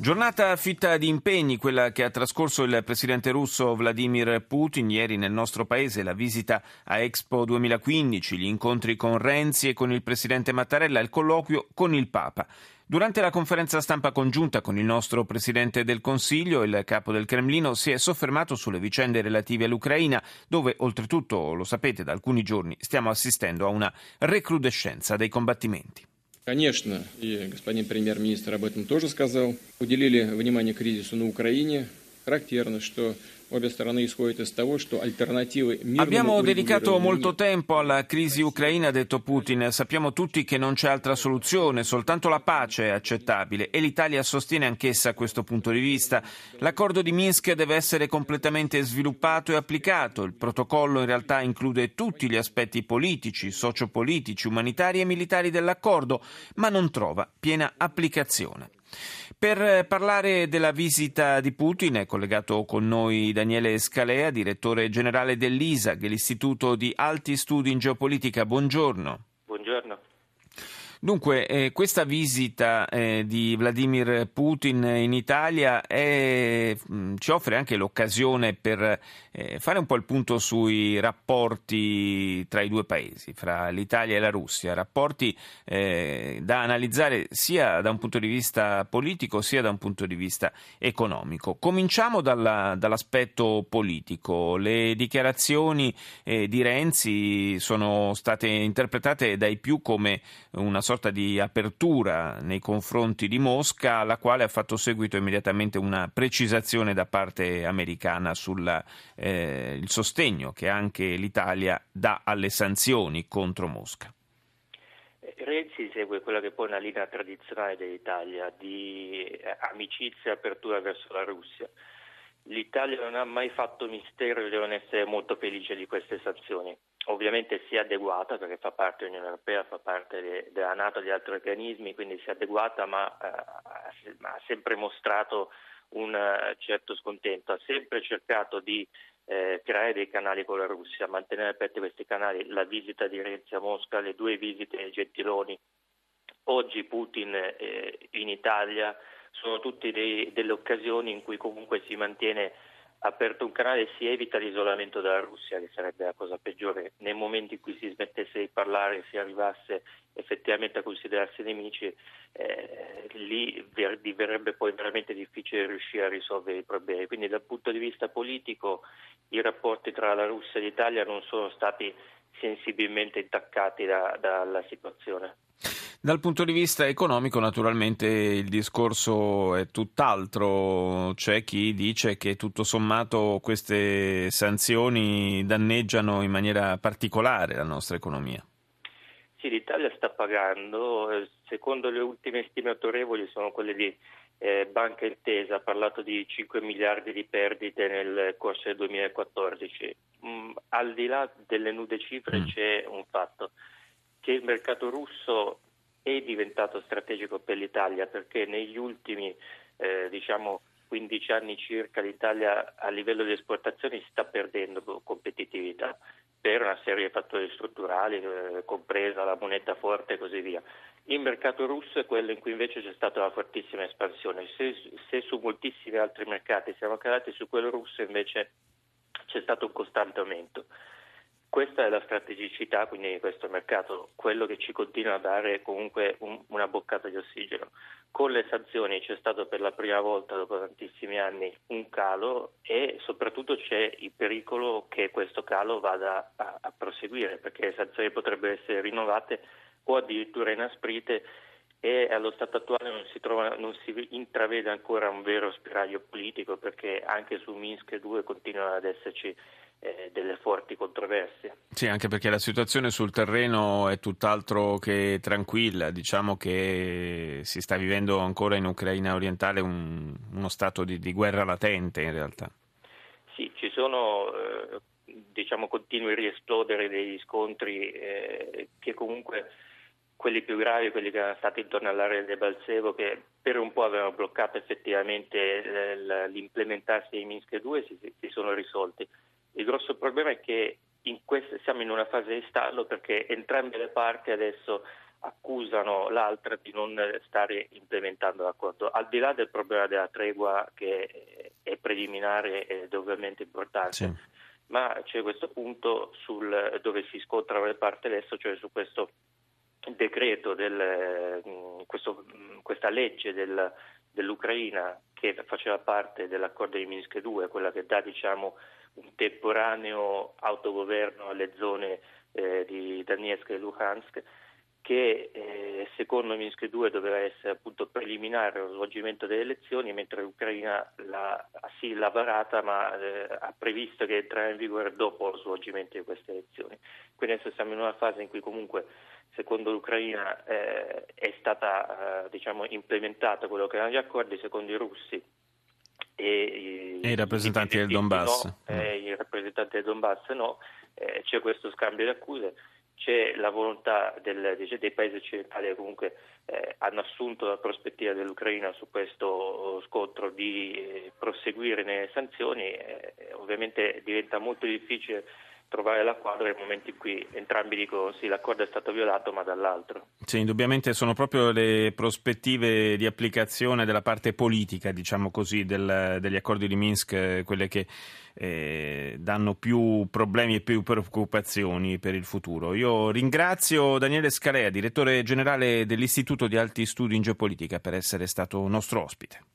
Giornata fitta di impegni, quella che ha trascorso il presidente russo Vladimir Putin ieri nel nostro paese, la visita a Expo 2015, gli incontri con Renzi e con il presidente Mattarella, il colloquio con il Papa. Durante la conferenza stampa congiunta con il nostro Presidente del Consiglio, il capo del Cremlino si è soffermato sulle vicende relative all'Ucraina, dove oltretutto, lo sapete, da alcuni giorni stiamo assistendo a una recrudescenza dei combattimenti. Конечно, и господин премьер-министр об этом тоже сказал. Уделили внимание кризису на Украине. Характерно, что Abbiamo dedicato molto tempo alla crisi ucraina, ha detto Putin. Sappiamo tutti che non c'è altra soluzione, soltanto la pace è accettabile e l'Italia sostiene anch'essa questo punto di vista. L'accordo di Minsk deve essere completamente sviluppato e applicato. Il protocollo in realtà include tutti gli aspetti politici, sociopolitici, umanitari e militari dell'accordo, ma non trova piena applicazione. Per parlare della visita di Putin è collegato con noi Daniele Scalea, direttore generale dell'ISAG, l'Istituto di Alti Studi in Geopolitica. Buongiorno. Dunque, eh, questa visita eh, di Vladimir Putin in Italia è, mh, mm, ci offre anche l'occasione per eh, fare un po' il punto sui rapporti tra i due paesi, fra l'Italia e la Russia, rapporti eh, da analizzare sia da un punto di vista politico sia da un punto di vista economico. Cominciamo dalla, dall'aspetto politico. Le dichiarazioni eh, di Renzi sono state interpretate dai più come una sorta di apertura nei confronti di Mosca, alla quale ha fatto seguito immediatamente una precisazione da parte americana sul eh, sostegno che anche l'Italia dà alle sanzioni contro Mosca. Renzi segue quella che poi è una linea tradizionale dell'Italia di eh, amicizia e apertura verso la Russia. L'Italia non ha mai fatto mistero di non essere molto felice di queste sanzioni. Ovviamente si è adeguata perché fa parte dell'Unione Europea, fa parte de, della Nato e di altri organismi, quindi si è adeguata ma eh, ha sempre mostrato un uh, certo scontento, ha sempre cercato di eh, creare dei canali con la Russia, mantenere aperti questi canali, la visita di Renzi a Mosca, le due visite di Gentiloni, oggi Putin eh, in Italia, sono tutte delle occasioni in cui comunque si mantiene aperto un canale si evita l'isolamento dalla Russia, che sarebbe la cosa peggiore. Nel momento in cui si smettesse di parlare e si arrivasse effettivamente a considerarsi nemici, eh, lì diverrebbe poi veramente difficile riuscire a risolvere i problemi. Quindi dal punto di vista politico i rapporti tra la Russia e l'Italia non sono stati sensibilmente intaccati da, dalla situazione. Dal punto di vista economico, naturalmente, il discorso è tutt'altro. C'è chi dice che tutto sommato queste sanzioni danneggiano in maniera particolare la nostra economia. Sì, l'Italia sta pagando, secondo le ultime stime autorevoli sono quelle di eh, Banca Intesa, ha parlato di 5 miliardi di perdite nel corso del 2014. Mm, al di là delle nude cifre mm. c'è un fatto, che il mercato russo è diventato strategico per l'Italia perché negli ultimi eh, diciamo 15 anni circa l'Italia a livello di esportazioni sta perdendo competitività per una serie di fattori strutturali, eh, compresa la moneta forte e così via. Il mercato russo è quello in cui invece c'è stata una fortissima espansione. Se, se su moltissimi altri mercati siamo calati, su quello russo invece c'è stato un costante aumento. Questa è la strategicità quindi di questo mercato, quello che ci continua a dare comunque un, una boccata di ossigeno. Con le sanzioni c'è stato per la prima volta dopo tantissimi anni un calo e soprattutto c'è il pericolo che questo calo vada a, a proseguire perché le sanzioni potrebbero essere rinnovate o addirittura inasprite e allo stato attuale non si, trova, non si, intravede ancora un vero spiraglio politico perché anche su Minsk 2 continuano ad esserci delle forti controversie. Sì, anche perché la situazione sul terreno è tutt'altro che tranquilla, diciamo che si sta vivendo ancora in Ucraina orientale un, uno stato di, di, guerra latente in realtà. Sì, ci sono eh, diciamo continui riesplodere degli scontri eh, che comunque quelli più gravi, quelli che erano stati intorno all'area del Balsevo, che per un po' avevano bloccato effettivamente eh, l'implementarsi dei Minsk 2 si, si sono risolti. Il grosso problema è che in questo, siamo in una fase di stallo perché entrambe le parti adesso accusano l'altra di non stare implementando l'accordo, al di là del problema della tregua che è preliminare ed ovviamente importante. Sì. Ma c'è questo punto sul, dove si scontrano le parti adesso, cioè su questo decreto, del, questo, questa legge del, dell'Ucraina che faceva parte dell'accordo di Minsk 2, quella che dà diciamo, un temporaneo autogoverno alle zone eh, di Donetsk e Luhansk che eh, secondo Minsk 2 doveva essere appunto preliminare allo svolgimento delle elezioni, mentre l'Ucraina l'ha, sì, l'ha varata ma eh, ha previsto che entrerà in vigore dopo lo svolgimento di queste elezioni. Quindi adesso siamo in una fase in cui comunque secondo l'Ucraina eh, è stata eh, diciamo, implementata quello che erano gli accordi, secondo i russi e, e i rappresentanti del Donbass. No, eh, I rappresentanti del Donbass no, eh, c'è questo scambio di accuse c'è la volontà del, dei paesi occidentali che comunque eh, hanno assunto la prospettiva dell'Ucraina su questo scontro di eh, proseguire nelle sanzioni, eh, ovviamente diventa molto difficile trovare la quadra nel momento in cui entrambi dicono sì, l'accordo è stato violato, ma dall'altro. Sì, indubbiamente sono proprio le prospettive di applicazione della parte politica, diciamo così, del, degli accordi di Minsk, eh, quelle che eh, danno più problemi e più preoccupazioni per il futuro. Io ringrazio Daniele Scalea, direttore generale dell'Istituto di Alti Studi in Geopolitica, per essere stato nostro ospite.